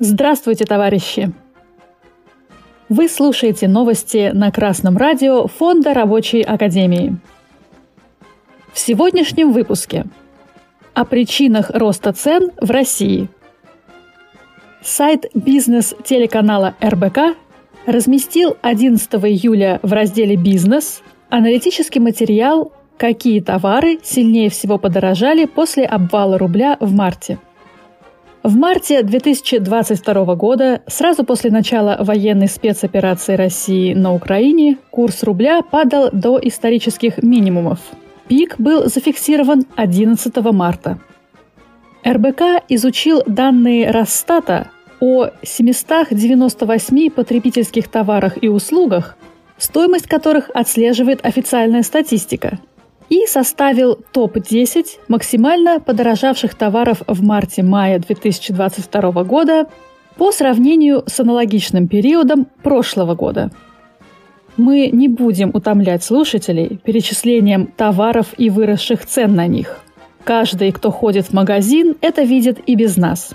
Здравствуйте, товарищи! Вы слушаете новости на Красном радио Фонда Рабочей Академии. В сегодняшнем выпуске о причинах роста цен в России. Сайт бизнес-телеканала РБК разместил 11 июля в разделе «Бизнес» аналитический материал «Какие товары сильнее всего подорожали после обвала рубля в марте?» – в марте 2022 года, сразу после начала военной спецоперации России на Украине, курс рубля падал до исторических минимумов. Пик был зафиксирован 11 марта. РБК изучил данные Росстата о 798 потребительских товарах и услугах, стоимость которых отслеживает официальная статистика – и составил топ-10 максимально подорожавших товаров в марте-мае 2022 года по сравнению с аналогичным периодом прошлого года. Мы не будем утомлять слушателей перечислением товаров и выросших цен на них. Каждый, кто ходит в магазин, это видит и без нас.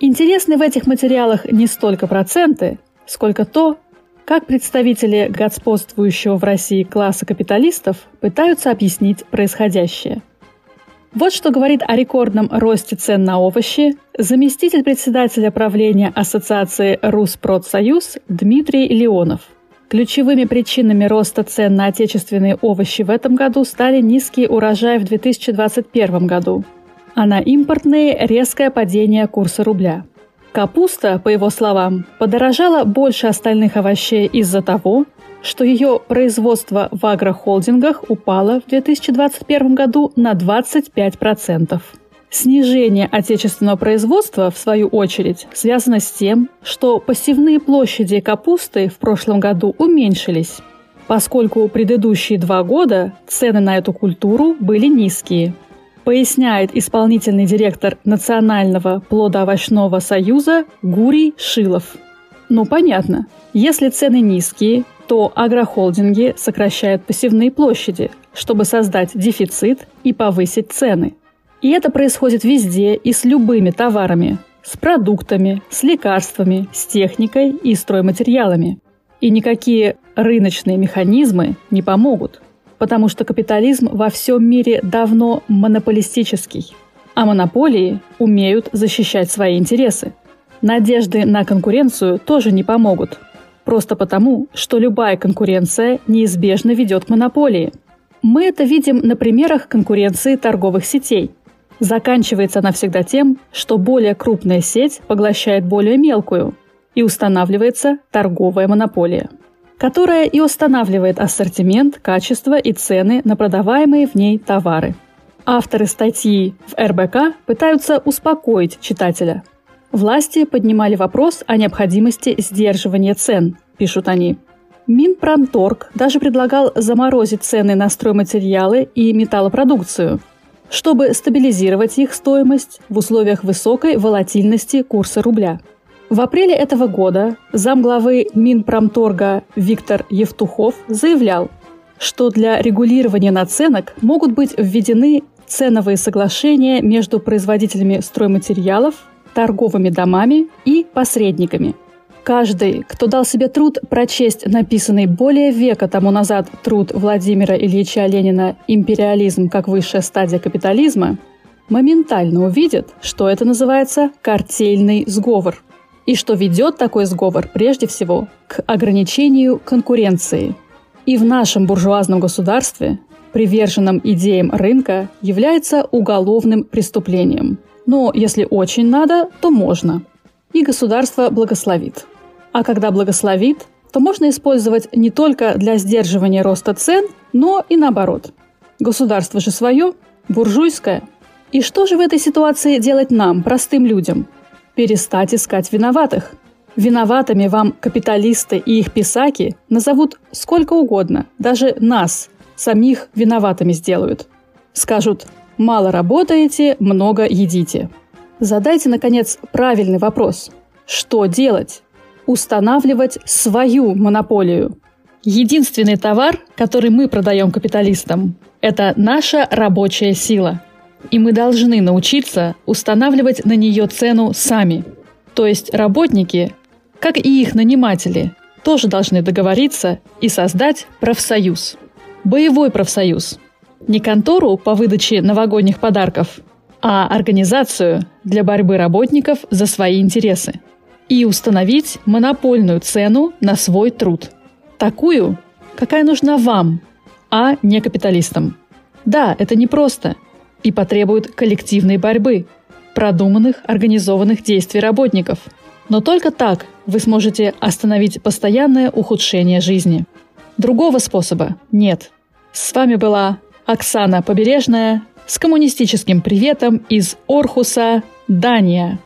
Интересны в этих материалах не столько проценты, сколько то, как представители господствующего в России класса капиталистов пытаются объяснить происходящее. Вот что говорит о рекордном росте цен на овощи заместитель председателя правления Ассоциации «Руспродсоюз» Дмитрий Леонов. Ключевыми причинами роста цен на отечественные овощи в этом году стали низкие урожаи в 2021 году, а на импортные – резкое падение курса рубля – Капуста, по его словам, подорожала больше остальных овощей из-за того, что ее производство в агрохолдингах упало в 2021 году на 25%. Снижение отечественного производства, в свою очередь, связано с тем, что посевные площади капусты в прошлом году уменьшились, поскольку предыдущие два года цены на эту культуру были низкие – поясняет исполнительный директор Национального плодоовощного союза Гурий Шилов. Ну, понятно. Если цены низкие, то агрохолдинги сокращают посевные площади, чтобы создать дефицит и повысить цены. И это происходит везде и с любыми товарами, с продуктами, с лекарствами, с техникой и стройматериалами. И никакие рыночные механизмы не помогут – потому что капитализм во всем мире давно монополистический, а монополии умеют защищать свои интересы. Надежды на конкуренцию тоже не помогут, просто потому, что любая конкуренция неизбежно ведет к монополии. Мы это видим на примерах конкуренции торговых сетей. Заканчивается она всегда тем, что более крупная сеть поглощает более мелкую, и устанавливается торговая монополия которая и устанавливает ассортимент, качество и цены на продаваемые в ней товары. Авторы статьи в РБК пытаются успокоить читателя. Власти поднимали вопрос о необходимости сдерживания цен, пишут они. Минпромторг даже предлагал заморозить цены на стройматериалы и металлопродукцию, чтобы стабилизировать их стоимость в условиях высокой волатильности курса рубля – в апреле этого года замглавы Минпромторга Виктор Евтухов заявлял, что для регулирования наценок могут быть введены ценовые соглашения между производителями стройматериалов, торговыми домами и посредниками. Каждый, кто дал себе труд прочесть написанный более века тому назад труд Владимира Ильича Ленина «Империализм как высшая стадия капитализма», моментально увидит, что это называется картельный сговор – и что ведет такой сговор прежде всего к ограничению конкуренции. И в нашем буржуазном государстве, приверженном идеям рынка, является уголовным преступлением. Но если очень надо, то можно. И государство благословит. А когда благословит, то можно использовать не только для сдерживания роста цен, но и наоборот. Государство же свое, буржуйское. И что же в этой ситуации делать нам, простым людям – перестать искать виноватых. Виноватыми вам капиталисты и их писаки назовут сколько угодно, даже нас, самих виноватыми сделают. Скажут «мало работаете, много едите». Задайте, наконец, правильный вопрос. Что делать? Устанавливать свою монополию. Единственный товар, который мы продаем капиталистам, это наша рабочая сила – и мы должны научиться устанавливать на нее цену сами. То есть работники, как и их наниматели, тоже должны договориться и создать профсоюз. Боевой профсоюз. Не контору по выдаче новогодних подарков, а организацию для борьбы работников за свои интересы. И установить монопольную цену на свой труд. Такую, какая нужна вам, а не капиталистам. Да, это непросто и потребует коллективной борьбы, продуманных, организованных действий работников. Но только так вы сможете остановить постоянное ухудшение жизни. Другого способа нет. С вами была Оксана Побережная с коммунистическим приветом из Орхуса, Дания.